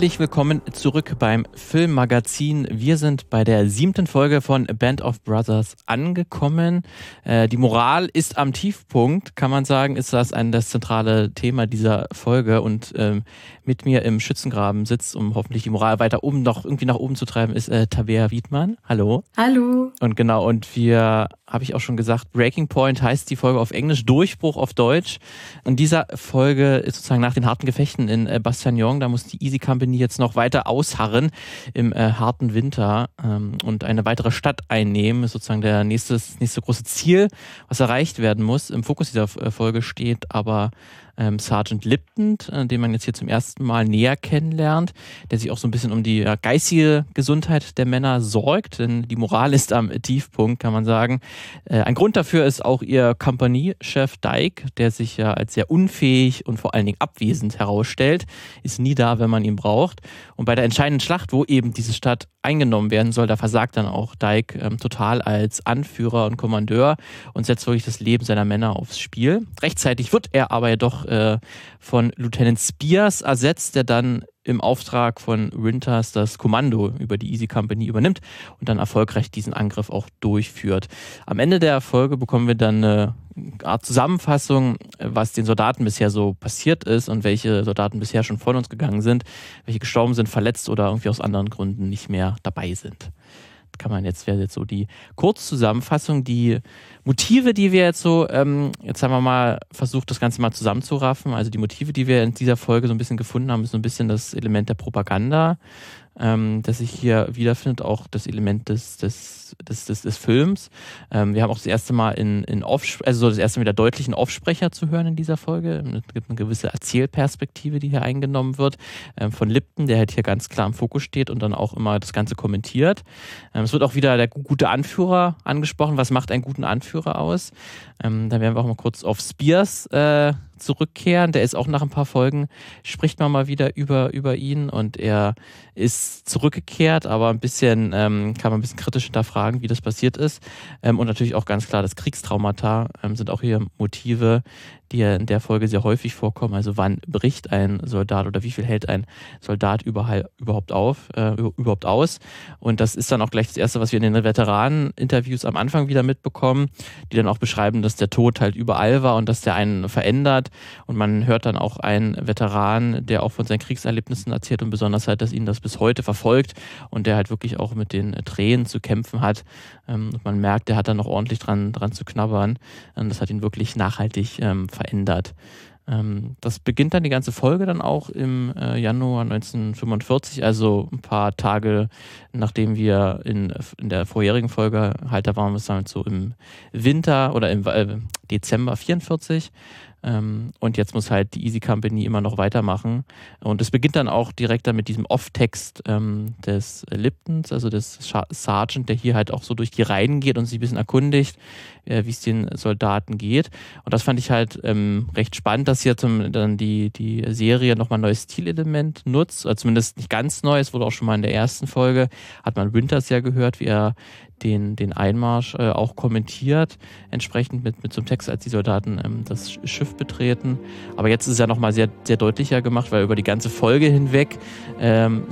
Herzlich willkommen zurück beim Filmmagazin. Wir sind bei der siebten Folge von Band of Brothers angekommen. Äh, die Moral ist am Tiefpunkt, kann man sagen, ist das ein das zentrale Thema dieser Folge. Und ähm, mit mir im Schützengraben sitzt, um hoffentlich die Moral weiter oben noch irgendwie nach oben zu treiben, ist äh, Tabea Wiedmann. Hallo. Hallo. Und genau, und wir, habe ich auch schon gesagt, Breaking Point heißt die Folge auf Englisch, Durchbruch auf Deutsch. Und dieser Folge ist sozusagen nach den harten Gefechten in äh, Bastagnon, da muss die Easy Company jetzt noch weiter ausharren im äh, harten Winter ähm, und eine weitere Stadt einnehmen, ist sozusagen der nächste, nächste große Ziel, was erreicht werden muss. Im Fokus dieser äh, Folge steht aber ähm, Sergeant Lipton, äh, den man jetzt hier zum ersten Mal näher kennenlernt, der sich auch so ein bisschen um die ja, geistige Gesundheit der Männer sorgt, denn die Moral ist am Tiefpunkt, kann man sagen. Äh, ein Grund dafür ist auch ihr Kompaniechef Dyke, der sich ja als sehr unfähig und vor allen Dingen abwesend herausstellt, ist nie da, wenn man ihn braucht. Und bei der entscheidenden Schlacht, wo eben diese Stadt eingenommen werden soll, da versagt dann auch Dyke ähm, total als Anführer und Kommandeur und setzt wirklich das Leben seiner Männer aufs Spiel. Rechtzeitig wird er aber jedoch äh, von Lieutenant Spears ersetzt, der dann im Auftrag von Winters das Kommando über die Easy Company übernimmt und dann erfolgreich diesen Angriff auch durchführt. Am Ende der Folge bekommen wir dann eine Art Zusammenfassung, was den Soldaten bisher so passiert ist und welche Soldaten bisher schon von uns gegangen sind, welche gestorben sind, verletzt oder irgendwie aus anderen Gründen nicht mehr dabei sind kann man jetzt, wäre jetzt so die Kurzzusammenfassung, die Motive, die wir jetzt so, ähm, jetzt haben wir mal versucht, das Ganze mal zusammenzuraffen. Also die Motive, die wir in dieser Folge so ein bisschen gefunden haben, ist so ein bisschen das Element der Propaganda, ähm, das sich hier wiederfindet, auch das Element des, des, des, des, des Films. Ähm, wir haben auch das erste Mal in, in Off, also so das erste Mal wieder deutlichen Offsprecher zu hören in dieser Folge. Es gibt eine gewisse Erzählperspektive, die hier eingenommen wird, ähm, von Lipton, der halt hier ganz klar im Fokus steht und dann auch immer das Ganze kommentiert. Ähm, es wird auch wieder der gute Anführer angesprochen. Was macht einen guten Anführer aus? Ähm, da werden wir auch mal kurz auf Spears äh, zurückkehren. Der ist auch nach ein paar Folgen, spricht man mal wieder über, über ihn und er ist zurückgekehrt, aber ein bisschen, ähm, kann man ein bisschen kritisch hinterfragen, wie das passiert ist. Ähm, und natürlich auch ganz klar, das Kriegstraumata ähm, sind auch hier Motive, die in der Folge sehr häufig vorkommen. Also wann bricht ein Soldat oder wie viel hält ein Soldat überhaupt auf, äh, überhaupt aus? Und das ist dann auch gleich das Erste, was wir in den Veteranen-Interviews am Anfang wieder mitbekommen, die dann auch beschreiben, dass der Tod halt überall war und dass der einen verändert. Und man hört dann auch einen Veteran, der auch von seinen Kriegserlebnissen erzählt und besonders halt, dass ihn das bis heute verfolgt und der halt wirklich auch mit den Tränen zu kämpfen hat. Ähm, und man merkt, der hat da noch ordentlich dran, dran zu knabbern. Und das hat ihn wirklich nachhaltig ähm, verändert. Ähm, das beginnt dann die ganze Folge dann auch im äh, Januar 1945, also ein paar Tage nachdem wir in, in der vorherigen Folge halt, da waren wir halt so im Winter oder im äh, Dezember 44 ähm, und jetzt muss halt die Easy Company immer noch weitermachen. Und es beginnt dann auch direkt dann mit diesem Off-Text ähm, des Liptons, also des Sergeant, der hier halt auch so durch die Reihen geht und sich ein bisschen erkundigt, äh, wie es den Soldaten geht. Und das fand ich halt ähm, recht spannend, dass hier zum, dann die, die Serie nochmal ein neues Stilelement nutzt, oder zumindest nicht ganz neu, es wurde auch schon mal in der ersten Folge, hat man Winters ja gehört, wie er den, den Einmarsch äh, auch kommentiert, entsprechend mit, mit so einem Text, als die Soldaten ähm, das Schiff betreten. Aber jetzt ist es ja nochmal sehr, sehr deutlicher gemacht, weil über die ganze Folge hinweg ähm,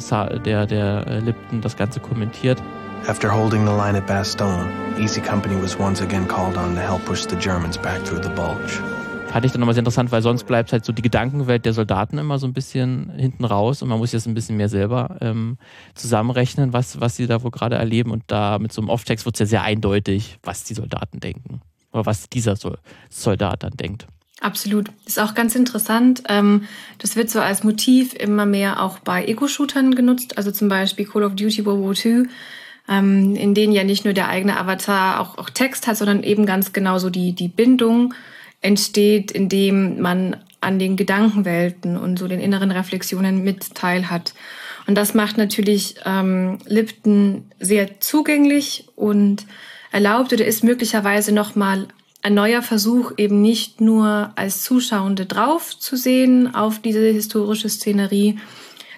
der, der äh, Lipton das Ganze kommentiert. After holding the line at Bastogne, Easy Company was once again called on to help push the Germans back through the bulge. Fand ich dann nochmal sehr interessant, weil sonst bleibt halt so die Gedankenwelt der Soldaten immer so ein bisschen hinten raus und man muss jetzt ein bisschen mehr selber ähm, zusammenrechnen, was, was sie da wohl gerade erleben. Und da mit so einem Off-Text wird es ja sehr eindeutig, was die Soldaten denken. Oder was dieser Soldat dann denkt. Absolut. Ist auch ganz interessant. Ähm, das wird so als Motiv immer mehr auch bei Ego-Shootern genutzt. Also zum Beispiel Call of Duty World War II, ähm, in denen ja nicht nur der eigene Avatar auch, auch Text hat, sondern eben ganz genauso die, die Bindung entsteht, indem man an den Gedankenwelten und so den inneren Reflexionen mit teil hat. Und das macht natürlich ähm, Lipton sehr zugänglich und erlaubt oder ist möglicherweise nochmal ein neuer Versuch, eben nicht nur als Zuschauende drauf zu sehen auf diese historische Szenerie,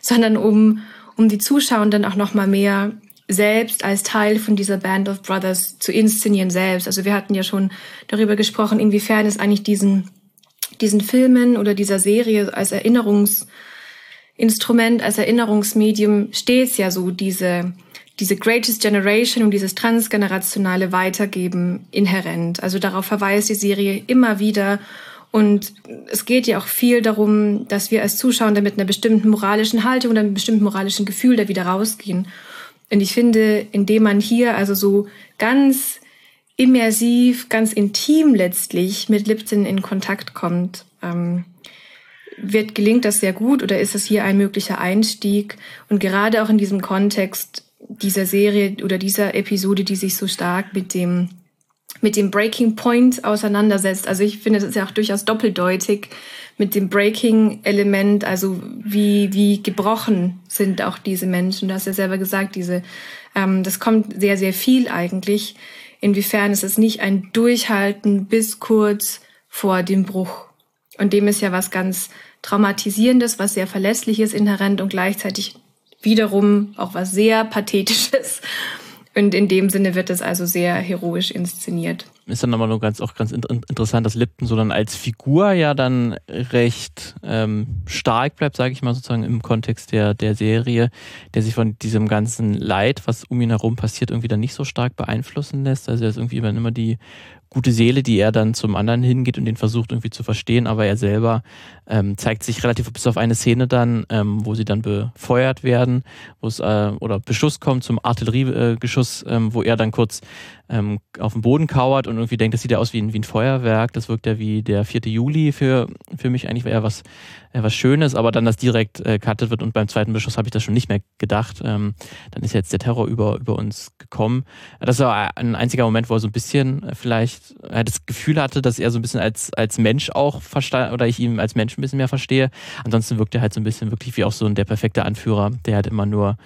sondern um, um die Zuschauenden auch nochmal mehr selbst als Teil von dieser Band of Brothers zu inszenieren selbst. Also wir hatten ja schon darüber gesprochen, inwiefern es eigentlich diesen, diesen Filmen oder dieser Serie als Erinnerungs, Instrument, als Erinnerungsmedium stets ja so diese, diese Greatest Generation und dieses transgenerationale Weitergeben inhärent. Also darauf verweist die Serie immer wieder. Und es geht ja auch viel darum, dass wir als Zuschauer mit einer bestimmten moralischen Haltung oder einem bestimmten moralischen Gefühl da wieder rausgehen. Und ich finde, indem man hier also so ganz immersiv, ganz intim letztlich mit Lipton in Kontakt kommt, ähm, wird gelingt das sehr gut oder ist es hier ein möglicher Einstieg? Und gerade auch in diesem Kontext dieser Serie oder dieser Episode, die sich so stark mit dem mit dem Breaking Point auseinandersetzt. Also ich finde, das ist ja auch durchaus doppeldeutig mit dem Breaking-Element, also wie, wie gebrochen sind auch diese Menschen. Du hast ja selber gesagt, diese, ähm, das kommt sehr, sehr viel eigentlich. Inwiefern ist es nicht ein Durchhalten bis kurz vor dem Bruch. Und dem ist ja was ganz Traumatisierendes, was sehr Verlässliches inhärent und gleichzeitig wiederum auch was sehr Pathetisches. Und in dem Sinne wird es also sehr heroisch inszeniert. Ist dann aber nur ganz auch ganz interessant, dass Lipton so dann als Figur ja dann recht ähm, stark bleibt, sage ich mal sozusagen im Kontext der, der Serie, der sich von diesem ganzen Leid, was um ihn herum passiert, irgendwie dann nicht so stark beeinflussen lässt. Also er ist irgendwie immer die gute Seele, die er dann zum anderen hingeht und den versucht irgendwie zu verstehen, aber er selber ähm, zeigt sich relativ bis auf eine Szene dann, ähm, wo sie dann befeuert werden, wo es äh, oder Beschuss kommt zum Artilleriegeschuss, ähm, wo er dann kurz ähm, auf dem Boden kauert und irgendwie denkt, das sieht ja aus wie ein, wie ein Feuerwerk, das wirkt ja wie der 4. Juli für, für mich eigentlich eher was, eher was Schönes, aber dann das direkt äh, cuttet wird und beim zweiten Beschuss habe ich das schon nicht mehr gedacht. Ähm, dann ist jetzt der Terror über, über uns gekommen. Das war ein einziger Moment, wo er so ein bisschen äh, vielleicht äh, das Gefühl hatte, dass er so ein bisschen als, als Mensch auch verstehe oder ich ihn als Mensch ein bisschen mehr verstehe. Ansonsten wirkt er halt so ein bisschen wirklich wie auch so ein der perfekte Anführer, der halt immer nur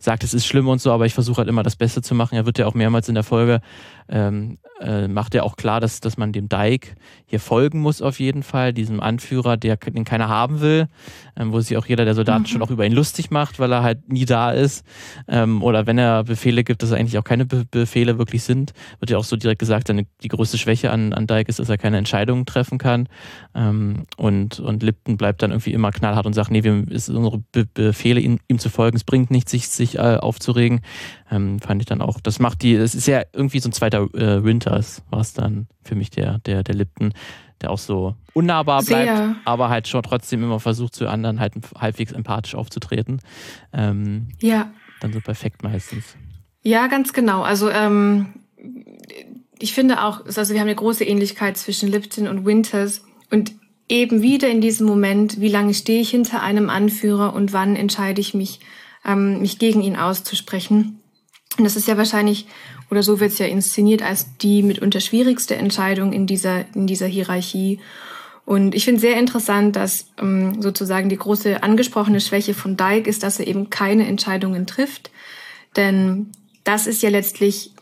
sagt, es ist schlimm und so, aber ich versuche halt immer das Beste zu machen. Er wird ja auch mehrmals in der Folge ähm, äh, macht er auch klar, dass, dass man dem Dike hier folgen muss auf jeden Fall, diesem Anführer, der, den keiner haben will, ähm, wo sich auch jeder der Soldaten mhm. schon auch über ihn lustig macht, weil er halt nie da ist. Ähm, oder wenn er Befehle gibt, dass er eigentlich auch keine Be Befehle wirklich sind, wird ja auch so direkt gesagt, seine, die größte Schwäche an, an Dike ist, dass er keine Entscheidungen treffen kann. Ähm, und, und Lipton bleibt dann irgendwie immer knallhart und sagt, nee, wir, es ist unsere Be Befehle, ihm, ihm zu folgen, es bringt nichts, sich, sich äh, aufzuregen. Ähm, fand ich dann auch. Das macht die, es ist ja irgendwie so ein zweiter äh, Winters, war es dann für mich der, der, der Lipton, der auch so unnahbar bleibt, Sehr. aber halt schon trotzdem immer versucht, zu anderen halt halbwegs empathisch aufzutreten. Ähm, ja. Dann so perfekt meistens. Ja, ganz genau. Also ähm, ich finde auch, also wir haben eine große Ähnlichkeit zwischen Lipton und Winters und eben wieder in diesem Moment, wie lange stehe ich hinter einem Anführer und wann entscheide ich mich, ähm, mich gegen ihn auszusprechen. Und das ist ja wahrscheinlich, oder so wird es ja inszeniert, als die mitunter schwierigste Entscheidung in dieser, in dieser Hierarchie. Und ich finde sehr interessant, dass ähm, sozusagen die große angesprochene Schwäche von Dyke ist, dass er eben keine Entscheidungen trifft. Denn das ist ja letztlich,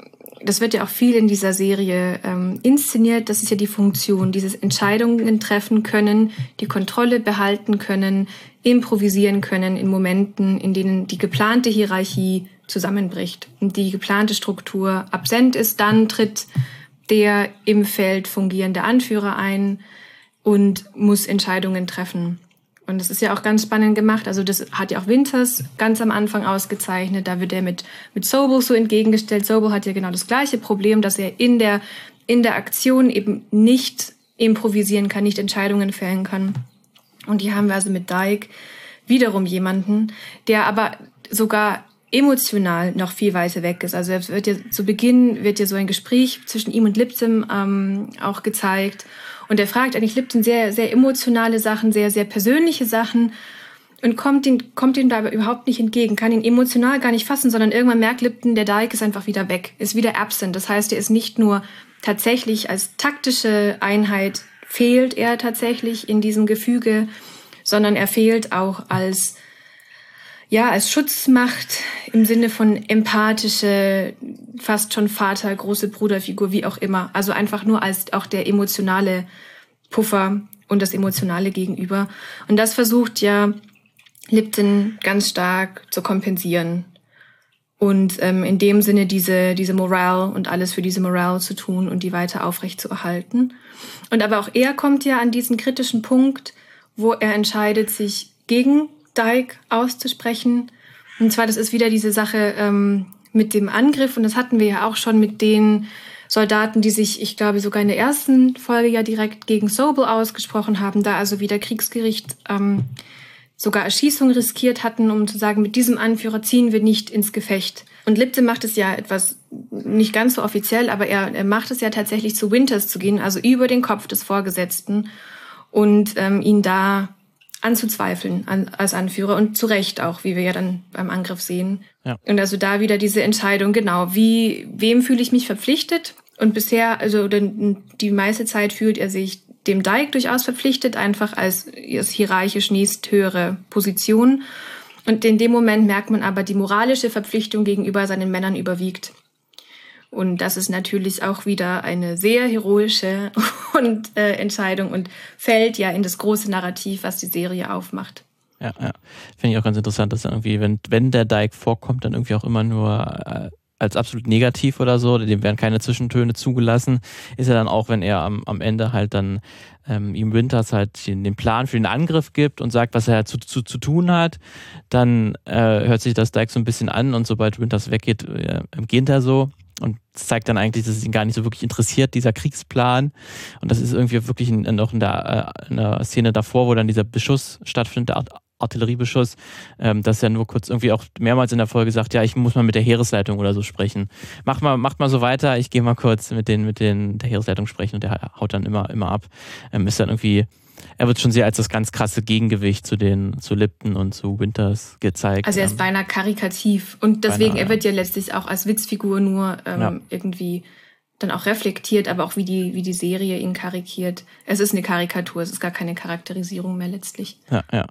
das wird ja auch viel in dieser Serie ähm, inszeniert, das ist ja die Funktion, dieses Entscheidungen treffen können, die Kontrolle behalten können, improvisieren können in Momenten, in denen die geplante Hierarchie zusammenbricht und die geplante Struktur absent ist, dann tritt der im Feld fungierende Anführer ein und muss Entscheidungen treffen. Und das ist ja auch ganz spannend gemacht. Also das hat ja auch Winters ganz am Anfang ausgezeichnet. Da wird er mit, mit Sobel so entgegengestellt. Sobel hat ja genau das gleiche Problem, dass er in der, in der Aktion eben nicht improvisieren kann, nicht Entscheidungen fällen kann. Und hier haben wir also mit Dyke wiederum jemanden, der aber sogar emotional noch viel weiter weg ist. Also es wird ja zu Beginn wird ja so ein Gespräch zwischen ihm und Lipton ähm, auch gezeigt. Und er fragt eigentlich Lipton sehr, sehr emotionale Sachen, sehr, sehr persönliche Sachen und kommt ihm, kommt ihm dabei überhaupt nicht entgegen, kann ihn emotional gar nicht fassen, sondern irgendwann merkt Lipton, der Dike ist einfach wieder weg, ist wieder absent. Das heißt, er ist nicht nur tatsächlich als taktische Einheit fehlt er tatsächlich in diesem Gefüge, sondern er fehlt auch als ja, als Schutzmacht im Sinne von empathische, fast schon Vater, große Bruderfigur, wie auch immer. Also einfach nur als auch der emotionale Puffer und das emotionale Gegenüber. Und das versucht ja Lipton ganz stark zu kompensieren. Und ähm, in dem Sinne diese, diese Moral und alles für diese Moral zu tun und die weiter aufrecht zu erhalten. Und aber auch er kommt ja an diesen kritischen Punkt, wo er entscheidet, sich gegen Dyke auszusprechen. Und zwar, das ist wieder diese Sache ähm, mit dem Angriff. Und das hatten wir ja auch schon mit den Soldaten, die sich, ich glaube, sogar in der ersten Folge ja direkt gegen Sobel ausgesprochen haben, da also wieder Kriegsgericht ähm, sogar Erschießung riskiert hatten, um zu sagen, mit diesem Anführer ziehen wir nicht ins Gefecht. Und Lipte macht es ja etwas nicht ganz so offiziell, aber er, er macht es ja tatsächlich zu Winters zu gehen, also über den Kopf des Vorgesetzten und ähm, ihn da anzuzweifeln an, als Anführer und zu Recht auch, wie wir ja dann beim Angriff sehen. Ja. Und also da wieder diese Entscheidung, genau, wie, wem fühle ich mich verpflichtet? Und bisher, also die meiste Zeit fühlt er sich dem Dike durchaus verpflichtet, einfach als, als hierarchisch nächsthöhere Position. Und in dem Moment merkt man aber, die moralische Verpflichtung gegenüber seinen Männern überwiegt. Und das ist natürlich auch wieder eine sehr heroische und, äh, Entscheidung und fällt ja in das große Narrativ, was die Serie aufmacht. Ja, ja. Finde ich auch ganz interessant, dass irgendwie, wenn, wenn der Dike vorkommt, dann irgendwie auch immer nur äh, als absolut negativ oder so, dem werden keine Zwischentöne zugelassen, ist er dann auch, wenn er am, am Ende halt dann ähm, ihm Winters halt den, Plan für den Angriff gibt und sagt, was er zu, zu, zu tun hat, dann äh, hört sich das Dyke so ein bisschen an und sobald Winters weggeht, äh, geht er so und zeigt dann eigentlich, dass es ihn gar nicht so wirklich interessiert, dieser Kriegsplan. Und das ist irgendwie wirklich in, noch in der, äh, in der Szene davor, wo dann dieser Beschuss stattfindet, Artilleriebeschuss, ähm, dass er nur kurz irgendwie auch mehrmals in der Folge sagt, ja, ich muss mal mit der Heeresleitung oder so sprechen. Mach mal, macht mal so weiter, ich gehe mal kurz mit den, mit den der Heeresleitung sprechen und der haut dann immer, immer ab. Ähm, ist dann irgendwie, er wird schon sehr als das ganz krasse Gegengewicht zu den, zu Lipton und zu Winters gezeigt. Also er ist ähm, beinahe karikativ und deswegen, beinahe, er wird ja letztlich auch als Witzfigur nur ähm, ja. irgendwie dann auch reflektiert, aber auch wie die, wie die Serie ihn karikiert. Es ist eine Karikatur, es ist gar keine Charakterisierung mehr letztlich. Ja, ja.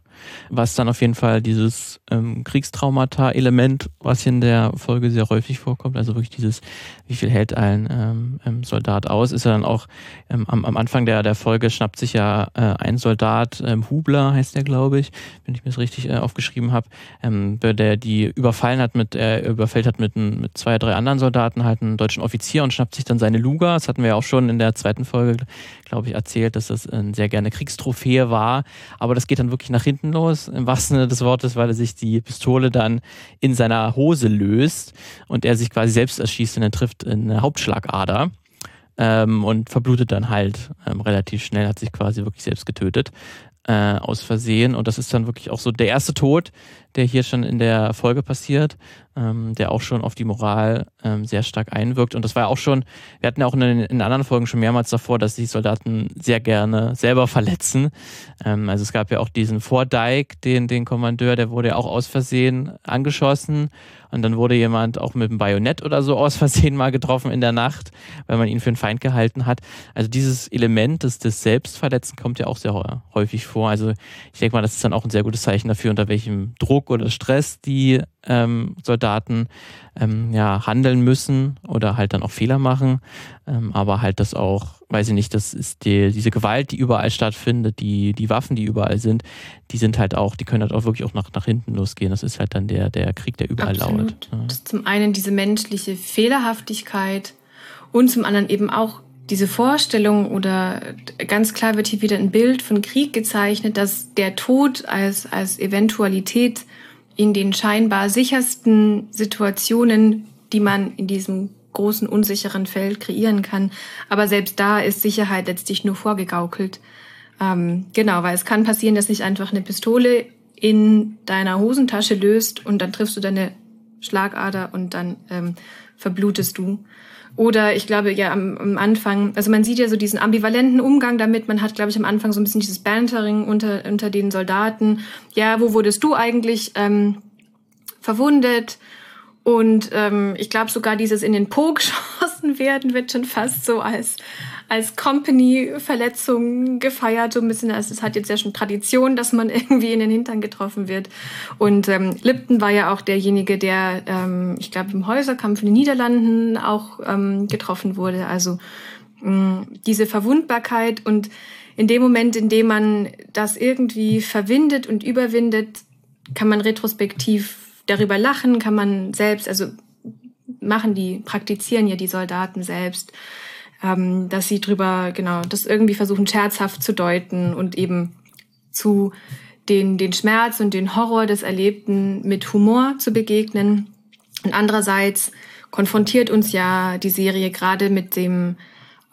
Was dann auf jeden Fall dieses ähm, Kriegstraumata-Element, was in der Folge sehr häufig vorkommt, also wirklich dieses, wie viel hält ein ähm, ähm Soldat aus, ist ja dann auch ähm, am, am Anfang der, der Folge schnappt sich ja äh, ein Soldat, ähm, Hubler heißt der, glaube ich, wenn ich mir das richtig äh, aufgeschrieben habe, ähm, der die überfallen hat mit, er überfällt hat mit, mit zwei, drei anderen Soldaten, halt einen deutschen Offizier und schnappt sich dann seine Luga. Das hatten wir ja auch schon in der zweiten Folge, glaube ich, erzählt, dass das eine sehr gerne Kriegstrophäe war. Aber das geht dann wirklich nach hinten los, im wahrsten Sinne des Wortes, weil er sich die Pistole dann in seiner Hose löst und er sich quasi selbst erschießt und er trifft eine Hauptschlagader. Ähm, und verblutet dann halt ähm, relativ schnell, hat sich quasi wirklich selbst getötet äh, aus Versehen. Und das ist dann wirklich auch so der erste Tod, der hier schon in der Folge passiert, ähm, der auch schon auf die Moral ähm, sehr stark einwirkt. Und das war ja auch schon, wir hatten ja auch in, in anderen Folgen schon mehrmals davor, dass sich Soldaten sehr gerne selber verletzen. Ähm, also es gab ja auch diesen Vordijk, den, den Kommandeur, der wurde ja auch aus Versehen angeschossen. Und dann wurde jemand auch mit einem Bajonett oder so aus Versehen mal getroffen in der Nacht, weil man ihn für einen Feind gehalten hat. Also dieses Element des, des Selbstverletzen kommt ja auch sehr häufig vor. Also ich denke mal, das ist dann auch ein sehr gutes Zeichen dafür, unter welchem Druck oder Stress die ähm, Soldaten ähm, ja, handeln müssen oder halt dann auch Fehler machen. Ähm, aber halt das auch, weiß ich nicht, das ist die, diese Gewalt, die überall stattfindet, die, die Waffen, die überall sind, die sind halt auch, die können halt auch wirklich auch nach, nach hinten losgehen. Das ist halt dann der, der Krieg, der überall Absolut. lauert. Ja. Das ist zum einen diese menschliche Fehlerhaftigkeit und zum anderen eben auch diese Vorstellung oder ganz klar wird hier wieder ein Bild von Krieg gezeichnet, dass der Tod als, als Eventualität in den scheinbar sichersten Situationen, die man in diesem großen unsicheren Feld kreieren kann. Aber selbst da ist Sicherheit letztlich nur vorgegaukelt. Ähm, genau, weil es kann passieren, dass sich einfach eine Pistole in deiner Hosentasche löst und dann triffst du deine Schlagader und dann ähm, verblutest du. Oder ich glaube ja am, am, Anfang, also man sieht ja so diesen ambivalenten Umgang damit. Man hat, glaube ich, am Anfang so ein bisschen dieses Bantering unter, unter den Soldaten. Ja, wo wurdest du eigentlich ähm, verwundet? Und ähm, ich glaube sogar dieses in den Po geschossen werden wird schon fast so als als Company-Verletzung gefeiert, so ein bisschen. Also es hat jetzt ja schon Tradition, dass man irgendwie in den Hintern getroffen wird. Und ähm, Lipton war ja auch derjenige, der, ähm, ich glaube, im Häuserkampf in den Niederlanden auch ähm, getroffen wurde. Also mh, diese Verwundbarkeit und in dem Moment, in dem man das irgendwie verwindet und überwindet, kann man retrospektiv darüber lachen, kann man selbst, also machen die, praktizieren ja die Soldaten selbst ähm, dass sie drüber, genau, das irgendwie versuchen scherzhaft zu deuten und eben zu den, den Schmerz und den Horror des Erlebten mit Humor zu begegnen. Und andererseits konfrontiert uns ja die Serie gerade mit dem,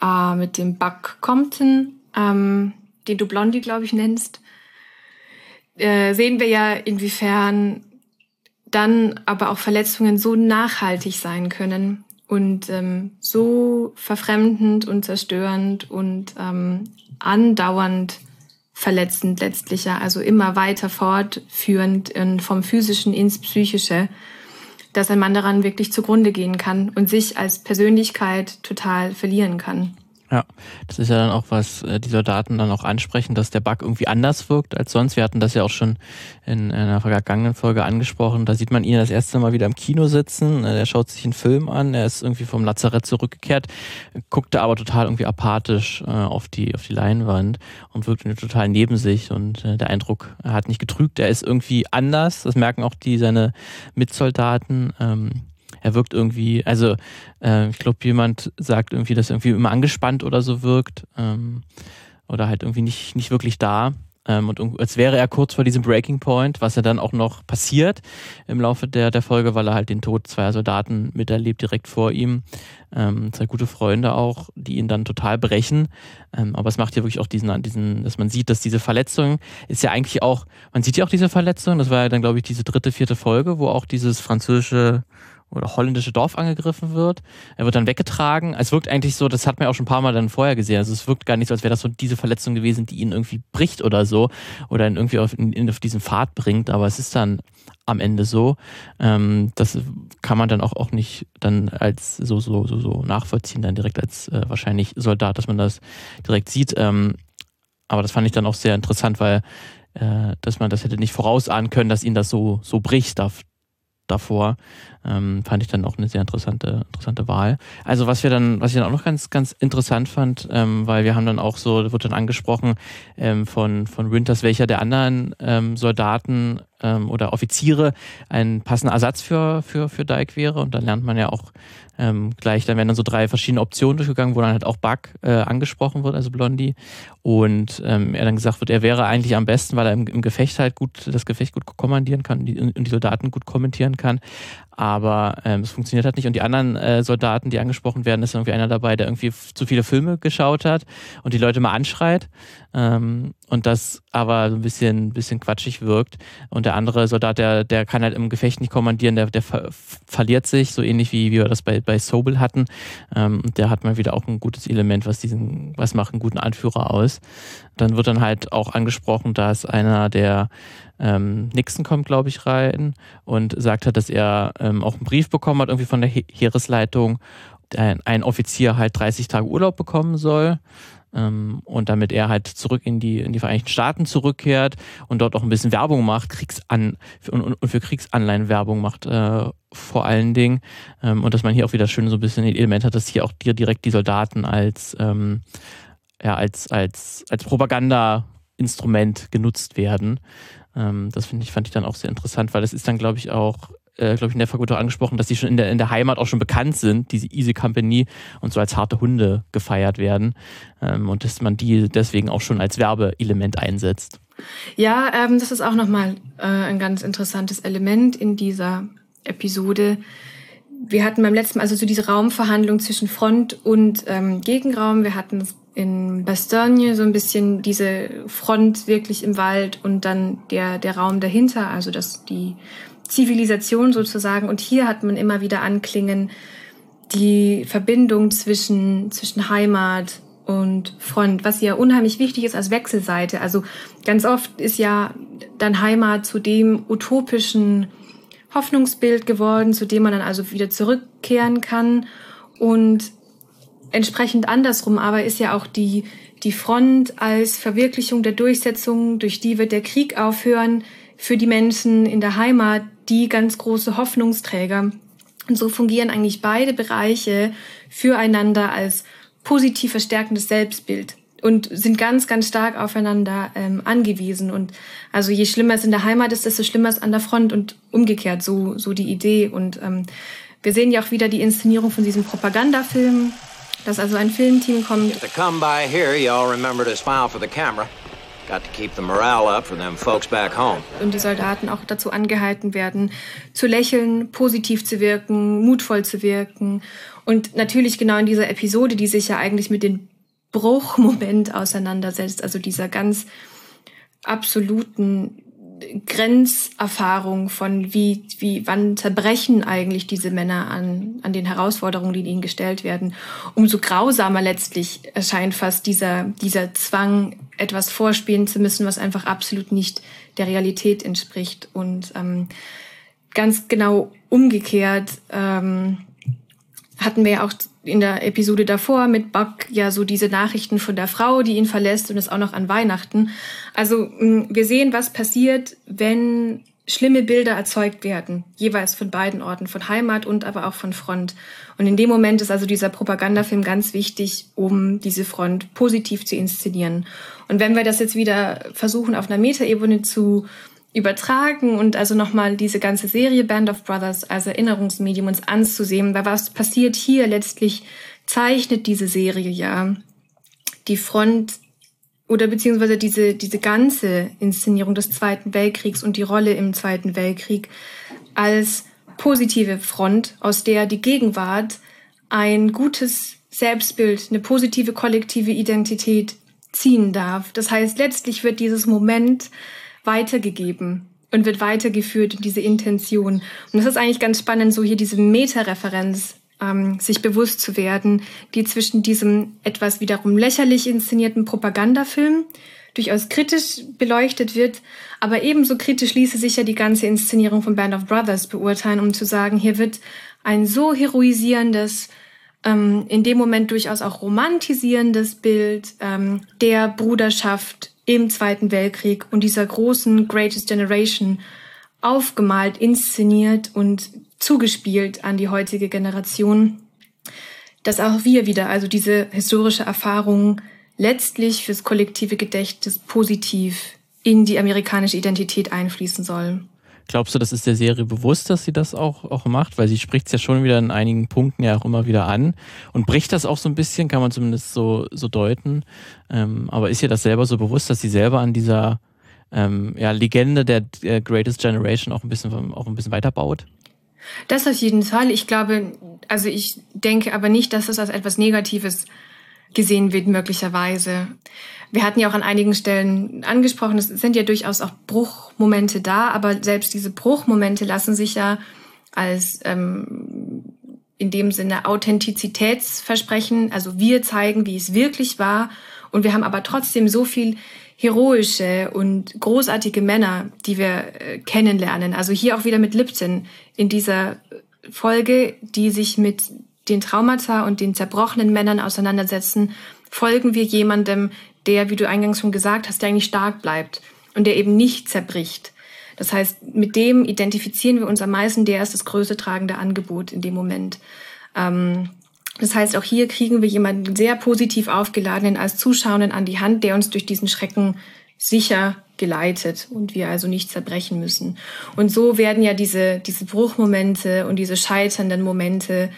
äh, mit dem Buck Compton, ähm, den du Blondie, glaube ich, nennst. Äh, sehen wir ja, inwiefern dann aber auch Verletzungen so nachhaltig sein können und ähm, so verfremdend und zerstörend und ähm, andauernd verletzend letztlich ja, also immer weiter fortführend vom physischen ins psychische, dass ein Mann daran wirklich zugrunde gehen kann und sich als Persönlichkeit total verlieren kann. Ja, das ist ja dann auch, was äh, die Soldaten dann auch ansprechen, dass der Bug irgendwie anders wirkt als sonst. Wir hatten das ja auch schon in einer vergangenen Folge angesprochen. Da sieht man ihn das erste Mal wieder im Kino sitzen. Äh, er schaut sich einen Film an. Er ist irgendwie vom Lazarett zurückgekehrt, guckte aber total irgendwie apathisch äh, auf die auf die Leinwand und wirkte total neben sich. Und der Eindruck, hat nicht getrügt. Er ist irgendwie anders. Das merken auch die seine Mitsoldaten. Er wirkt irgendwie, also äh, ich glaube, jemand sagt irgendwie, dass er irgendwie immer angespannt oder so wirkt ähm, oder halt irgendwie nicht, nicht wirklich da. Ähm, und als wäre er kurz vor diesem Breaking Point, was ja dann auch noch passiert im Laufe der, der Folge, weil er halt den Tod zweier Soldaten miterlebt direkt vor ihm. Ähm, zwei gute Freunde auch, die ihn dann total brechen. Ähm, aber es macht ja wirklich auch diesen, diesen, dass man sieht, dass diese Verletzung ist ja eigentlich auch, man sieht ja auch diese Verletzung, das war ja dann, glaube ich, diese dritte, vierte Folge, wo auch dieses französische oder holländische Dorf angegriffen wird. Er wird dann weggetragen. Es wirkt eigentlich so, das hat man auch schon ein paar Mal dann vorher gesehen. Also es wirkt gar nicht so, als wäre das so diese Verletzung gewesen, die ihn irgendwie bricht oder so oder ihn irgendwie auf, in, auf diesen Pfad bringt. Aber es ist dann am Ende so. Ähm, das kann man dann auch, auch nicht dann als so, so, so, so nachvollziehen, dann direkt als äh, wahrscheinlich Soldat, dass man das direkt sieht. Ähm, aber das fand ich dann auch sehr interessant, weil äh, dass man das hätte nicht vorausahnen können, dass ihn das so, so bricht davor. Ähm, fand ich dann auch eine sehr interessante, interessante Wahl. Also was wir dann, was ich dann auch noch ganz, ganz interessant fand, ähm, weil wir haben dann auch so, wird dann angesprochen ähm, von, von Winters, welcher der anderen ähm, Soldaten ähm, oder Offiziere ein passender Ersatz für, für, für Dyke wäre. Und dann lernt man ja auch ähm, gleich, dann werden dann so drei verschiedene Optionen durchgegangen, wo dann halt auch Buck äh, angesprochen wird, also Blondie. Und ähm, er dann gesagt wird, er wäre eigentlich am besten, weil er im, im Gefecht halt gut, das Gefecht gut kommandieren kann und die, und die Soldaten gut kommentieren kann aber ähm, es funktioniert halt nicht. Und die anderen äh, Soldaten, die angesprochen werden, ist irgendwie einer dabei, der irgendwie zu viele Filme geschaut hat und die Leute mal anschreit ähm, und das aber so ein bisschen, bisschen quatschig wirkt. Und der andere Soldat, der, der kann halt im Gefecht nicht kommandieren, der, der ver verliert sich, so ähnlich wie, wie wir das bei, bei Sobel hatten. Ähm, der hat mal wieder auch ein gutes Element, was diesen, was macht einen guten Anführer aus. Dann wird dann halt auch angesprochen, dass einer der ähm, Nixon kommt, glaube ich, rein und sagt hat, dass er ähm, auch einen Brief bekommen hat, irgendwie von der He Heeresleitung, ein, ein Offizier halt 30 Tage Urlaub bekommen soll. Ähm, und damit er halt zurück in die, in die Vereinigten Staaten zurückkehrt und dort auch ein bisschen Werbung macht, Kriegsan und, und für Kriegsanleihen Werbung macht, äh, vor allen Dingen. Ähm, und dass man hier auch wieder schön so ein bisschen ein Element hat, dass hier auch direkt die Soldaten als, ähm, ja, als, als, als Propaganda-Instrument genutzt werden. Ähm, das ich, fand ich dann auch sehr interessant, weil das ist dann, glaube ich, auch äh, glaube ich, in der Folge angesprochen, dass die schon in der, in der Heimat auch schon bekannt sind, diese Easy Company und so als harte Hunde gefeiert werden ähm, und dass man die deswegen auch schon als Werbeelement einsetzt. Ja, ähm, das ist auch nochmal äh, ein ganz interessantes Element in dieser Episode. Wir hatten beim letzten Mal also so diese Raumverhandlung zwischen Front und ähm, Gegenraum. Wir hatten in Bastogne so ein bisschen diese Front wirklich im Wald und dann der, der Raum dahinter, also das, die Zivilisation sozusagen. Und hier hat man immer wieder anklingen, die Verbindung zwischen, zwischen Heimat und Front, was ja unheimlich wichtig ist als Wechselseite. Also ganz oft ist ja dann Heimat zu dem utopischen Hoffnungsbild geworden, zu dem man dann also wieder zurückkehren kann. Und entsprechend andersrum aber ist ja auch die, die Front als Verwirklichung der Durchsetzung, durch die wird der Krieg aufhören, für die Menschen in der Heimat die ganz große Hoffnungsträger. Und so fungieren eigentlich beide Bereiche füreinander als positiv verstärkendes Selbstbild und sind ganz, ganz stark aufeinander ähm, angewiesen. Und also je schlimmer es in der Heimat ist, desto schlimmer es an der Front und umgekehrt, so, so die Idee. Und ähm, wir sehen ja auch wieder die Inszenierung von diesem Propagandafilm dass also ein Filmteam kommt. Und die Soldaten auch dazu angehalten werden, zu lächeln, positiv zu wirken, mutvoll zu wirken. Und natürlich genau in dieser Episode, die sich ja eigentlich mit dem Bruchmoment auseinandersetzt, also dieser ganz absoluten Grenzerfahrung von wie, wie, wann zerbrechen eigentlich diese Männer an, an den Herausforderungen, die ihnen gestellt werden. Umso grausamer letztlich erscheint fast dieser, dieser Zwang, etwas vorspielen zu müssen, was einfach absolut nicht der Realität entspricht. Und ähm, ganz genau umgekehrt ähm, hatten wir ja auch in der Episode davor mit Buck ja so diese Nachrichten von der Frau, die ihn verlässt und es auch noch an Weihnachten. Also wir sehen, was passiert, wenn schlimme Bilder erzeugt werden, jeweils von beiden Orten, von Heimat und aber auch von Front. Und in dem Moment ist also dieser Propagandafilm ganz wichtig, um diese Front positiv zu inszenieren. Und wenn wir das jetzt wieder versuchen, auf einer Metaebene zu übertragen und also nochmal diese ganze Serie Band of Brothers als Erinnerungsmedium uns anzusehen, weil was passiert hier letztlich zeichnet diese Serie ja die Front oder beziehungsweise diese, diese ganze Inszenierung des Zweiten Weltkriegs und die Rolle im Zweiten Weltkrieg als positive Front, aus der die Gegenwart ein gutes Selbstbild, eine positive kollektive Identität ziehen darf. Das heißt, letztlich wird dieses Moment weitergegeben und wird weitergeführt in diese Intention. Und das ist eigentlich ganz spannend, so hier diese Meta-Referenz ähm, sich bewusst zu werden, die zwischen diesem etwas wiederum lächerlich inszenierten Propagandafilm durchaus kritisch beleuchtet wird, aber ebenso kritisch ließe sich ja die ganze Inszenierung von Band of Brothers beurteilen, um zu sagen, hier wird ein so heroisierendes, ähm, in dem Moment durchaus auch romantisierendes Bild ähm, der Bruderschaft im Zweiten Weltkrieg und dieser großen Greatest Generation aufgemalt, inszeniert und zugespielt an die heutige Generation, dass auch wir wieder, also diese historische Erfahrung letztlich fürs kollektive Gedächtnis positiv in die amerikanische Identität einfließen soll. Glaubst du, das ist der Serie bewusst, dass sie das auch, auch macht? Weil sie spricht es ja schon wieder in einigen Punkten ja auch immer wieder an und bricht das auch so ein bisschen, kann man zumindest so, so deuten. Ähm, aber ist ihr das selber so bewusst, dass sie selber an dieser ähm, ja, Legende der, der Greatest Generation auch ein bisschen, auch ein bisschen weiterbaut? Das auf jeden Fall. Ich glaube, also ich denke aber nicht, dass es als etwas Negatives gesehen wird, möglicherweise. Wir hatten ja auch an einigen Stellen angesprochen, es sind ja durchaus auch Bruchmomente da, aber selbst diese Bruchmomente lassen sich ja als ähm, in dem Sinne Authentizitätsversprechen, also wir zeigen, wie es wirklich war und wir haben aber trotzdem so viel heroische und großartige Männer, die wir äh, kennenlernen. Also hier auch wieder mit Lipton in dieser Folge, die sich mit den Traumata und den zerbrochenen Männern auseinandersetzen, folgen wir jemandem, der, wie du eingangs schon gesagt hast, der eigentlich stark bleibt und der eben nicht zerbricht. Das heißt, mit dem identifizieren wir uns am meisten, der ist das größte tragende Angebot in dem Moment. Ähm, das heißt, auch hier kriegen wir jemanden sehr positiv aufgeladenen als Zuschauenden an die Hand, der uns durch diesen Schrecken sicher geleitet und wir also nicht zerbrechen müssen. Und so werden ja diese, diese Bruchmomente und diese scheiternden Momente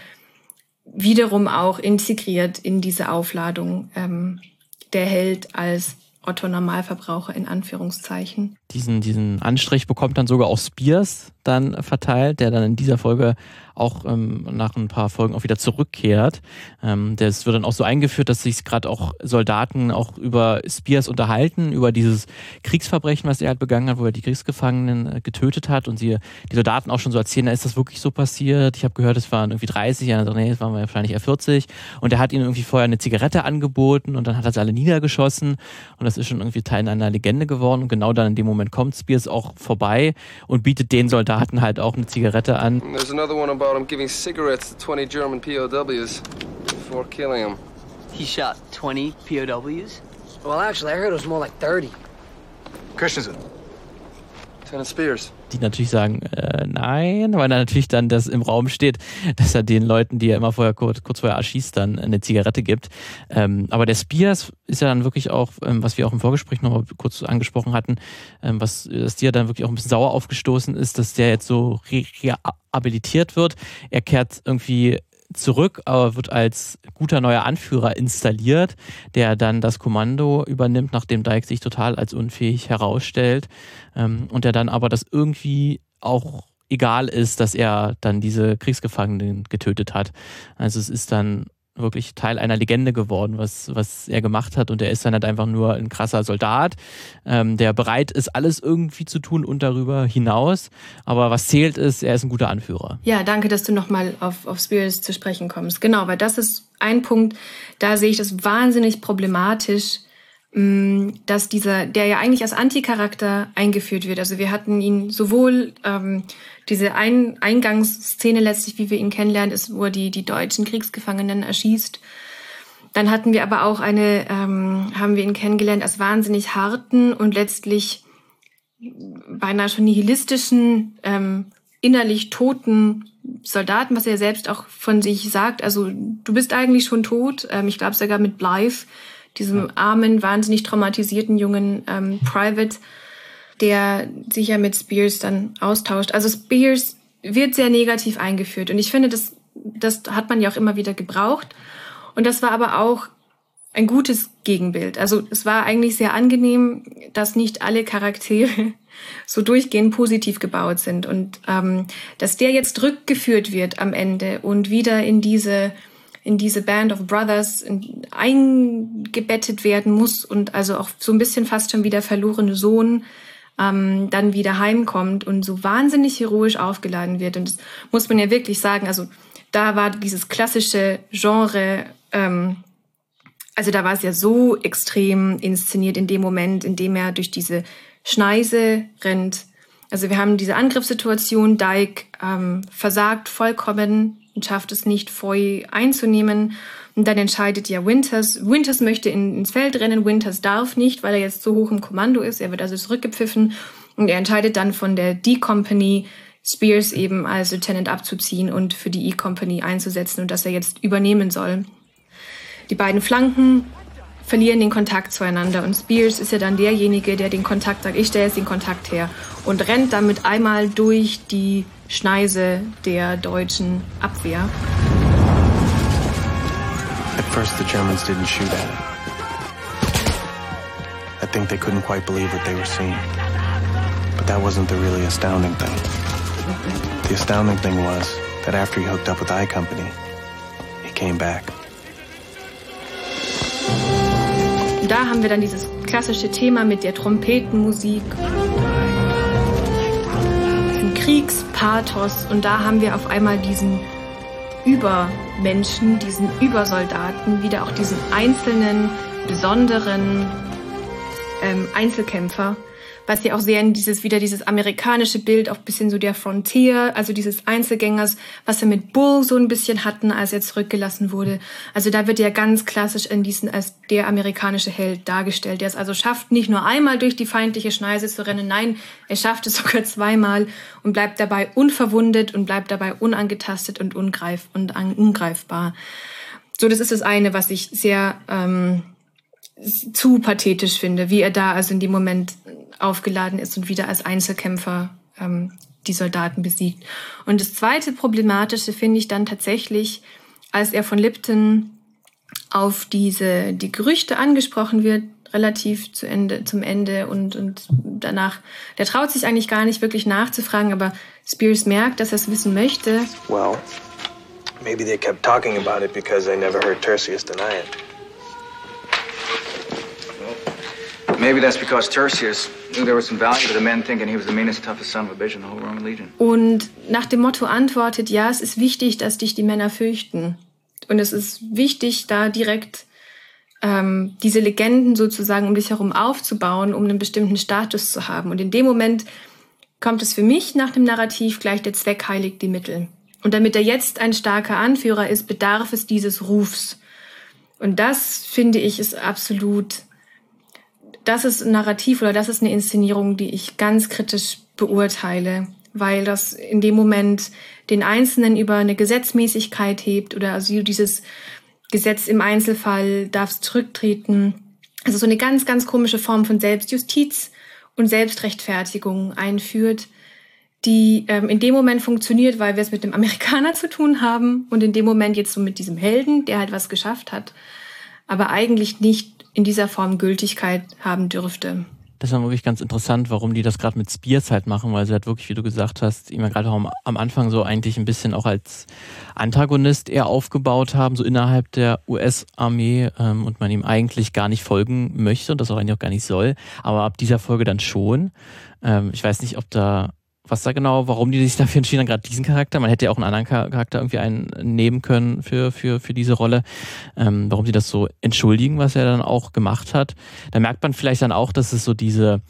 wiederum auch integriert in diese Aufladung ähm, der Held als Otto Normalverbraucher in Anführungszeichen. Diesen, diesen Anstrich bekommt dann sogar auch Spears dann verteilt, der dann in dieser Folge auch ähm, nach ein paar Folgen auch wieder zurückkehrt. Ähm, das wird dann auch so eingeführt, dass sich gerade auch Soldaten auch über Spears unterhalten, über dieses Kriegsverbrechen, was er halt begangen hat, wo er die Kriegsgefangenen äh, getötet hat und sie, die Soldaten auch schon so erzählen, ist das wirklich so passiert? Ich habe gehört, es waren irgendwie 30, einer sagt, nee, es waren wahrscheinlich eher 40 und er hat ihnen irgendwie vorher eine Zigarette angeboten und dann hat er sie alle niedergeschossen und das ist schon irgendwie Teil einer Legende geworden und genau dann in dem Moment kommt Spears auch vorbei und bietet den Soldaten halt auch eine Zigarette an. There's another one about him giving cigarettes to 20 German POWs before killing him. He shot 20 POWs? Well, actually, I heard it was more like 30. Christensen. Lieutenant Spears die natürlich sagen, äh, nein, weil da natürlich dann das im Raum steht, dass er den Leuten, die er immer vorher kurz, kurz vorher erschießt, dann eine Zigarette gibt. Ähm, aber der Spears ist ja dann wirklich auch, ähm, was wir auch im Vorgespräch noch mal kurz angesprochen hatten, ähm, was dass dir dann wirklich auch ein bisschen sauer aufgestoßen ist, dass der jetzt so rehabilitiert wird. Er kehrt irgendwie zurück, aber wird als guter neuer Anführer installiert, der dann das Kommando übernimmt, nachdem Dyke sich total als unfähig herausstellt ähm, und der dann aber das irgendwie auch egal ist, dass er dann diese Kriegsgefangenen getötet hat. Also es ist dann wirklich Teil einer Legende geworden, was, was er gemacht hat. Und er ist dann halt einfach nur ein krasser Soldat, ähm, der bereit ist, alles irgendwie zu tun und darüber hinaus. Aber was zählt ist, er ist ein guter Anführer. Ja, danke, dass du nochmal auf, auf Spears zu sprechen kommst. Genau, weil das ist ein Punkt, da sehe ich das wahnsinnig problematisch, dass dieser, der ja eigentlich als Anticharakter eingeführt wird. Also wir hatten ihn sowohl ähm, diese Ein Eingangsszene letztlich, wie wir ihn kennenlernen, ist, wo er die, die deutschen Kriegsgefangenen erschießt. Dann hatten wir aber auch eine, ähm, haben wir ihn kennengelernt als wahnsinnig harten und letztlich beinahe schon nihilistischen, ähm, innerlich toten Soldaten, was er selbst auch von sich sagt. Also du bist eigentlich schon tot. Ähm, ich glaube sogar mit Blythe diesem armen, wahnsinnig traumatisierten jungen ähm, Private, der sich ja mit Spears dann austauscht. Also Spears wird sehr negativ eingeführt und ich finde, das, das hat man ja auch immer wieder gebraucht. Und das war aber auch ein gutes Gegenbild. Also es war eigentlich sehr angenehm, dass nicht alle Charaktere so durchgehend positiv gebaut sind und ähm, dass der jetzt rückgeführt wird am Ende und wieder in diese in diese Band of Brothers eingebettet werden muss und also auch so ein bisschen fast schon wie der verlorene Sohn ähm, dann wieder heimkommt und so wahnsinnig heroisch aufgeladen wird. Und das muss man ja wirklich sagen, also da war dieses klassische Genre, ähm, also da war es ja so extrem inszeniert in dem Moment, in dem er durch diese Schneise rennt. Also wir haben diese Angriffssituation, Dyke ähm, versagt vollkommen und schafft es nicht, Foy einzunehmen. Und dann entscheidet ja Winters. Winters möchte in, ins Feld rennen. Winters darf nicht, weil er jetzt so hoch im Kommando ist. Er wird also zurückgepfiffen. Und er entscheidet dann von der D-Company Spears eben als Lieutenant abzuziehen und für die E-Company einzusetzen und dass er jetzt übernehmen soll. Die beiden Flanken verlieren den Kontakt zueinander und Spears ist ja dann derjenige, der den Kontakt sagt, ich stelle jetzt den Kontakt her und rennt damit einmal durch die Schneise der deutschen Abwehr. At first the Germans didn't shoot at it. I think they couldn't quite believe what they were seeing. But that wasn't the really astounding thing. The astounding thing was that after he hooked up with I Company, he came back. Da haben wir dann dieses klassische Thema mit der Trompetenmusik. Kriegspathos und da haben wir auf einmal diesen Übermenschen, diesen Übersoldaten, wieder auch diesen einzelnen, besonderen ähm, Einzelkämpfer, was ja auch sehr in dieses, wieder dieses amerikanische Bild, auch bisschen so der Frontier, also dieses Einzelgängers, was wir mit Bull so ein bisschen hatten, als er zurückgelassen wurde. Also da wird ja ganz klassisch in diesen als der amerikanische Held dargestellt, der es also schafft, nicht nur einmal durch die feindliche Schneise zu rennen, nein, er schafft es sogar zweimal und bleibt dabei unverwundet und bleibt dabei unangetastet und ungreif und ungreifbar. So, das ist das eine, was ich sehr ähm, zu pathetisch finde, wie er da also in dem Moment aufgeladen ist und wieder als Einzelkämpfer ähm, die Soldaten besiegt. Und das zweite Problematische finde ich dann tatsächlich, als er von Lipton auf diese, die Gerüchte angesprochen wird, relativ zu Ende, zum Ende und, und danach, der traut sich eigentlich gar nicht wirklich nachzufragen, aber Spears merkt, dass er es wissen möchte. Well, maybe they kept talking about it because they never heard Tertius deny it. Und nach dem Motto antwortet, ja, es ist wichtig, dass dich die Männer fürchten. Und es ist wichtig, da direkt ähm, diese Legenden sozusagen um dich herum aufzubauen, um einen bestimmten Status zu haben. Und in dem Moment kommt es für mich nach dem Narrativ gleich der Zweck heiligt die Mittel. Und damit er jetzt ein starker Anführer ist, bedarf es dieses Rufs. Und das, finde ich, ist absolut das ist ein Narrativ oder das ist eine Inszenierung, die ich ganz kritisch beurteile, weil das in dem Moment den Einzelnen über eine Gesetzmäßigkeit hebt oder also dieses Gesetz im Einzelfall darf zurücktreten. Also so eine ganz, ganz komische Form von Selbstjustiz und Selbstrechtfertigung einführt, die ähm, in dem Moment funktioniert, weil wir es mit dem Amerikaner zu tun haben und in dem Moment jetzt so mit diesem Helden, der halt was geschafft hat, aber eigentlich nicht in dieser Form Gültigkeit haben dürfte. Das war wirklich ganz interessant, warum die das gerade mit Spears halt machen, weil sie halt wirklich, wie du gesagt hast, immer gerade am, am Anfang so eigentlich ein bisschen auch als Antagonist eher aufgebaut haben, so innerhalb der US-Armee ähm, und man ihm eigentlich gar nicht folgen möchte und das auch eigentlich auch gar nicht soll, aber ab dieser Folge dann schon. Ähm, ich weiß nicht, ob da was da genau, warum die sich dafür entschieden haben, gerade diesen Charakter. Man hätte ja auch einen anderen Charakter irgendwie einnehmen können für, für, für diese Rolle. Ähm, warum sie das so entschuldigen, was er dann auch gemacht hat. Da merkt man vielleicht dann auch, dass es so diese,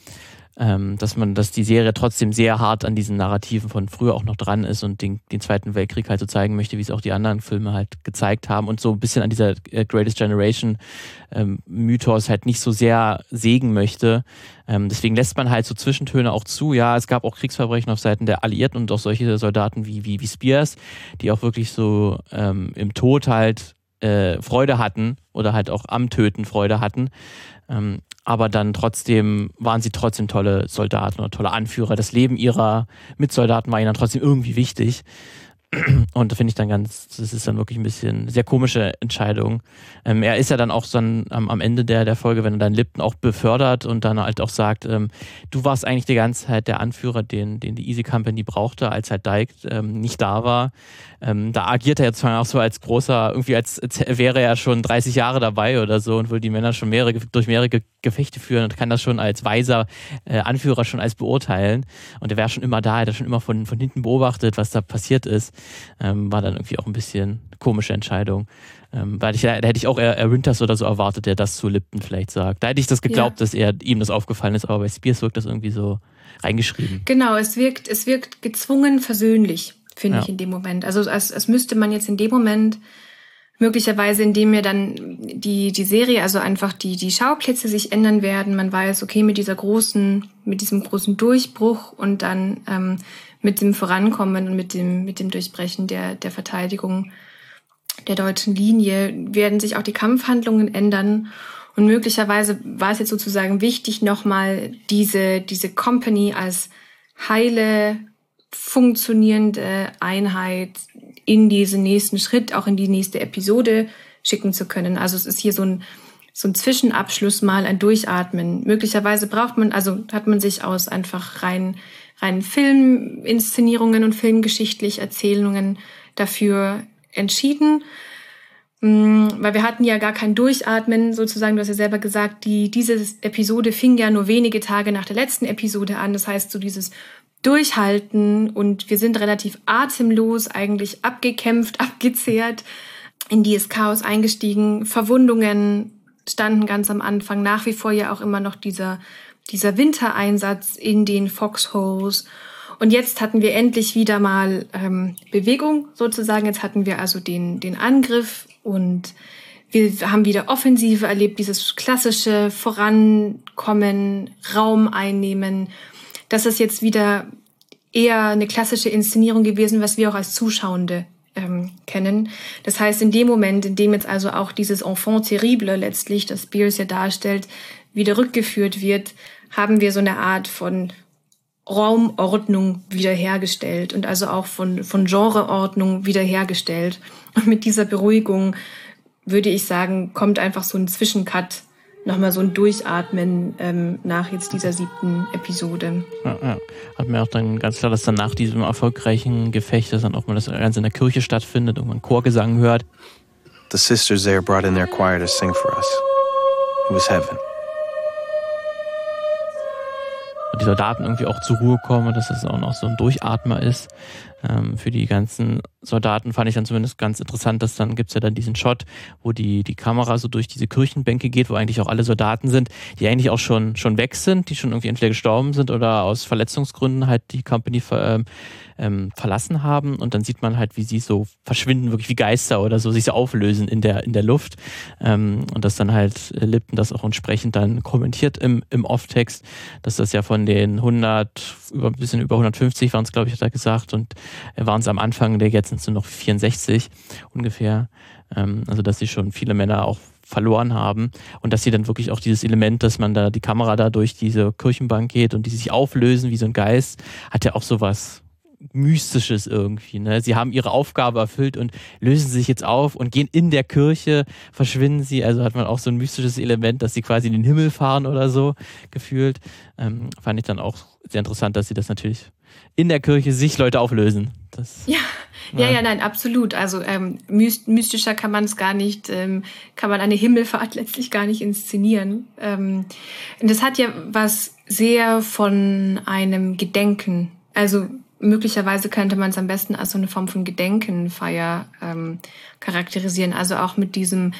ähm, dass man, dass die Serie trotzdem sehr hart an diesen Narrativen von früher auch noch dran ist und den, den Zweiten Weltkrieg halt so zeigen möchte, wie es auch die anderen Filme halt gezeigt haben und so ein bisschen an dieser äh, Greatest Generation ähm, Mythos halt nicht so sehr sägen möchte. Ähm, deswegen lässt man halt so Zwischentöne auch zu. Ja, es gab auch Kriegsverbrechen auf Seiten der Alliierten und auch solche Soldaten wie, wie, wie Spears, die auch wirklich so ähm, im Tod halt äh, Freude hatten oder halt auch am Töten Freude hatten. Ähm, aber dann trotzdem waren sie trotzdem tolle Soldaten oder tolle Anführer. Das Leben ihrer Mitsoldaten war ihnen dann trotzdem irgendwie wichtig. Und da finde ich dann ganz, das ist dann wirklich ein bisschen sehr komische Entscheidung. Ähm, er ist ja dann auch dann am, am, Ende der, der Folge, wenn er dann Lipton auch befördert und dann halt auch sagt, ähm, du warst eigentlich die ganze Zeit der Anführer, den, den die Easy Company brauchte, als halt Dyke ähm, nicht da war. Ähm, da agiert er jetzt auch so als großer, irgendwie als, als wäre er schon 30 Jahre dabei oder so und will die Männer schon mehrere, durch mehrere Gefechte führen und kann das schon als weiser äh, Anführer schon als beurteilen. Und er wäre schon immer da, er hat schon immer von, von hinten beobachtet, was da passiert ist. Ähm, war dann irgendwie auch ein bisschen eine komische Entscheidung. Ähm, weil ich, da hätte ich auch eher, eher Winters oder so erwartet, der das zu Lipton vielleicht sagt. Da hätte ich das geglaubt, ja. dass er ihm das aufgefallen ist, aber bei Spears wirkt das irgendwie so reingeschrieben. Genau, es wirkt, es wirkt gezwungen versöhnlich finde ja. ich in dem Moment. Also als, als müsste man jetzt in dem Moment möglicherweise, indem mir dann die, die Serie, also einfach die, die Schauplätze sich ändern werden. Man weiß, okay, mit dieser großen, mit diesem großen Durchbruch und dann ähm, mit dem Vorankommen und mit dem, mit dem Durchbrechen der, der Verteidigung der deutschen Linie werden sich auch die Kampfhandlungen ändern. Und möglicherweise war es jetzt sozusagen wichtig, nochmal diese, diese Company als heile, funktionierende Einheit in diesen nächsten Schritt, auch in die nächste Episode schicken zu können. Also es ist hier so ein, so ein Zwischenabschluss mal, ein Durchatmen. Möglicherweise braucht man, also hat man sich aus einfach rein, rein Filminszenierungen und filmgeschichtlich Erzählungen dafür entschieden. Mm, weil wir hatten ja gar kein Durchatmen, sozusagen, du hast ja selber gesagt, die, diese Episode fing ja nur wenige Tage nach der letzten Episode an. Das heißt, so dieses durchhalten und wir sind relativ atemlos, eigentlich abgekämpft, abgezehrt, in dieses Chaos eingestiegen. Verwundungen standen ganz am Anfang, nach wie vor ja auch immer noch dieser, dieser Wintereinsatz in den Foxholes. Und jetzt hatten wir endlich wieder mal ähm, Bewegung sozusagen. Jetzt hatten wir also den, den Angriff und wir haben wieder Offensive erlebt, dieses klassische Vorankommen, Raum einnehmen, das ist jetzt wieder eher eine klassische Inszenierung gewesen, was wir auch als Zuschauende ähm, kennen. Das heißt, in dem Moment, in dem jetzt also auch dieses Enfant terrible letztlich, das Spears ja darstellt, wieder rückgeführt wird, haben wir so eine Art von Raumordnung wiederhergestellt und also auch von, von Genreordnung wiederhergestellt. Und mit dieser Beruhigung würde ich sagen, kommt einfach so ein Zwischencut nochmal so ein Durchatmen ähm, nach jetzt dieser siebten Episode. Ja, ja. Hat mir auch dann ganz klar, dass dann nach diesem erfolgreichen Gefecht, dass dann auch mal das Ganze in der Kirche stattfindet und man Chorgesang hört. The sisters there brought in their choir to sing for us. It was heaven. Die Soldaten irgendwie auch zur Ruhe kommen, dass das auch noch so ein Durchatmer ist ähm, für die ganzen Soldaten fand ich dann zumindest ganz interessant, dass dann gibt's ja dann diesen Shot, wo die, die Kamera so durch diese Kirchenbänke geht, wo eigentlich auch alle Soldaten sind, die eigentlich auch schon, schon weg sind, die schon irgendwie entweder gestorben sind oder aus Verletzungsgründen halt die Company ver, ähm, ähm, verlassen haben. Und dann sieht man halt, wie sie so verschwinden, wirklich wie Geister oder so, sich so auflösen in der, in der Luft. Ähm, und dass dann halt Lipton das auch entsprechend dann kommentiert im, im Off-Text, dass das ja von den 100, über ein bisschen über 150 waren es, glaube ich, hat er gesagt. Und waren es am Anfang, der jetzt sind es nur noch 64 ungefähr. Ähm, also dass sie schon viele Männer auch verloren haben und dass sie dann wirklich auch dieses Element, dass man da die Kamera da durch diese Kirchenbank geht und die sich auflösen wie so ein Geist, hat ja auch sowas Mystisches irgendwie. Ne? Sie haben ihre Aufgabe erfüllt und lösen sich jetzt auf und gehen in der Kirche, verschwinden sie. Also hat man auch so ein mystisches Element, dass sie quasi in den Himmel fahren oder so gefühlt. Ähm, fand ich dann auch sehr interessant, dass sie das natürlich in der Kirche sich Leute auflösen. Das, ja, ja, ja, ja, nein, absolut. Also ähm, mystischer kann man es gar nicht, ähm, kann man eine Himmelfahrt letztlich gar nicht inszenieren. Ähm, das hat ja was sehr von einem Gedenken. Also möglicherweise könnte man es am besten als so eine Form von Gedenkenfeier ähm, charakterisieren. Also auch mit diesem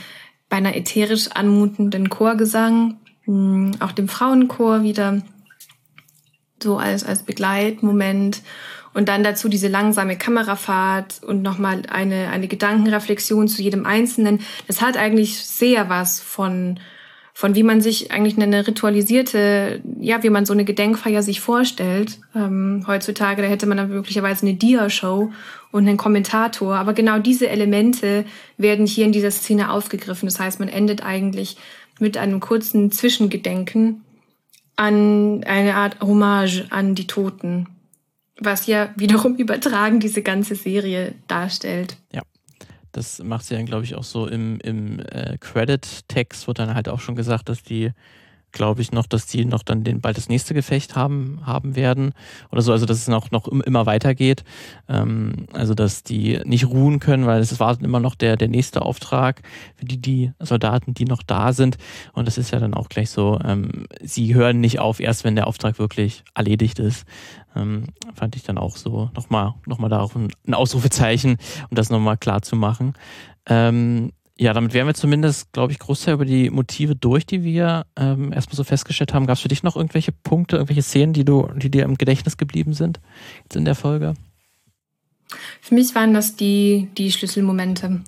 beinahe ätherisch anmutenden Chorgesang, mh, hm, auch dem Frauenchor wieder so als, als Begleitmoment. Und dann dazu diese langsame Kamerafahrt und nochmal eine, eine Gedankenreflexion zu jedem Einzelnen. Das hat eigentlich sehr was von, von wie man sich eigentlich eine ritualisierte, ja, wie man so eine Gedenkfeier sich vorstellt. Ähm, heutzutage, da hätte man dann möglicherweise eine Dia-Show und einen Kommentator. Aber genau diese Elemente werden hier in dieser Szene aufgegriffen. Das heißt, man endet eigentlich mit einem kurzen Zwischengedenken an eine Art Hommage an die Toten, was ja wiederum übertragen diese ganze Serie darstellt. Ja. Das macht sie dann, glaube ich, auch so im, im äh, Credit-Text, wird dann halt auch schon gesagt, dass die, glaube ich, noch, dass die noch dann den, bald das nächste Gefecht haben, haben werden oder so, also dass es noch, noch immer weitergeht. Ähm, also dass die nicht ruhen können, weil es wartet immer noch der, der nächste Auftrag für die, die Soldaten, die noch da sind. Und das ist ja dann auch gleich so, ähm, sie hören nicht auf, erst wenn der Auftrag wirklich erledigt ist. Ähm, fand ich dann auch so nochmal noch mal darauf ein Ausrufezeichen, um das nochmal klar zu machen. Ähm, ja, damit wären wir zumindest, glaube ich, Großteil über die Motive durch, die wir ähm, erstmal so festgestellt haben. Gab es für dich noch irgendwelche Punkte, irgendwelche Szenen, die du, die dir im Gedächtnis geblieben sind jetzt in der Folge? Für mich waren das die, die Schlüsselmomente.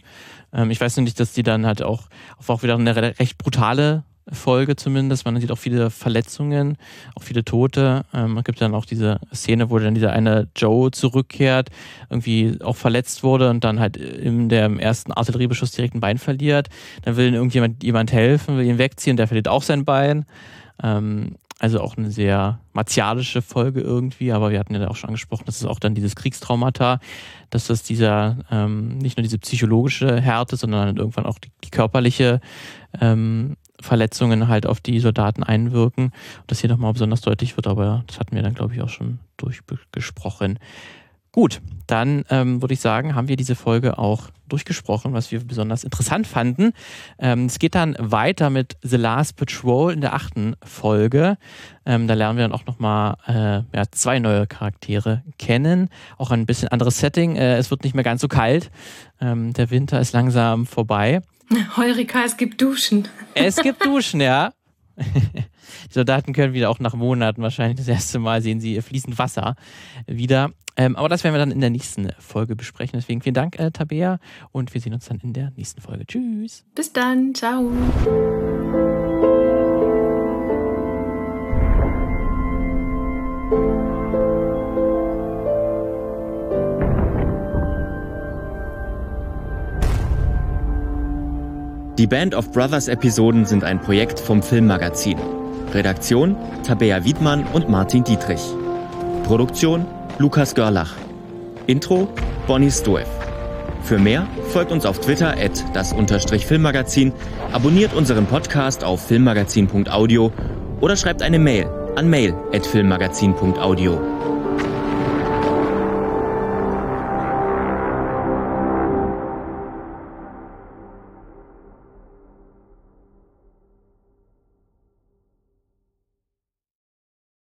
Ähm, ich weiß nur nicht, dass die dann halt auch, auch wieder eine recht brutale Folge zumindest. Man sieht auch viele Verletzungen, auch viele Tote. Ähm, es gibt dann auch diese Szene, wo dann dieser eine Joe zurückkehrt, irgendwie auch verletzt wurde und dann halt in dem ersten Artilleriebeschuss direkt ein Bein verliert. Dann will irgendjemand jemand helfen, will ihn wegziehen, der verliert auch sein Bein. Ähm, also auch eine sehr martialische Folge irgendwie, aber wir hatten ja auch schon angesprochen, dass es auch dann dieses Kriegstraumata, dass das dieser ähm, nicht nur diese psychologische Härte, sondern irgendwann auch die, die körperliche ähm, Verletzungen halt auf die Soldaten einwirken. Und das hier nochmal besonders deutlich wird, aber das hatten wir dann, glaube ich, auch schon durchgesprochen. Gut, dann ähm, würde ich sagen, haben wir diese Folge auch durchgesprochen, was wir besonders interessant fanden. Ähm, es geht dann weiter mit The Last Patrol in der achten Folge. Ähm, da lernen wir dann auch nochmal äh, ja, zwei neue Charaktere kennen. Auch ein bisschen anderes Setting. Äh, es wird nicht mehr ganz so kalt. Ähm, der Winter ist langsam vorbei. Heurika, es gibt Duschen. Es gibt Duschen, ja. Die Soldaten können wieder auch nach Monaten wahrscheinlich das erste Mal sehen sie fließend Wasser wieder. Ähm, aber das werden wir dann in der nächsten Folge besprechen. Deswegen vielen Dank, äh, Tabea, und wir sehen uns dann in der nächsten Folge. Tschüss. Bis dann. Ciao. Die Band of Brothers Episoden sind ein Projekt vom Filmmagazin. Redaktion Tabea Wiedmann und Martin Dietrich. Produktion Lukas Görlach. Intro Bonnie Stoev. Für mehr folgt uns auf Twitter at das Filmmagazin, abonniert unseren Podcast auf filmmagazin.audio oder schreibt eine Mail an mail at filmmagazin.audio.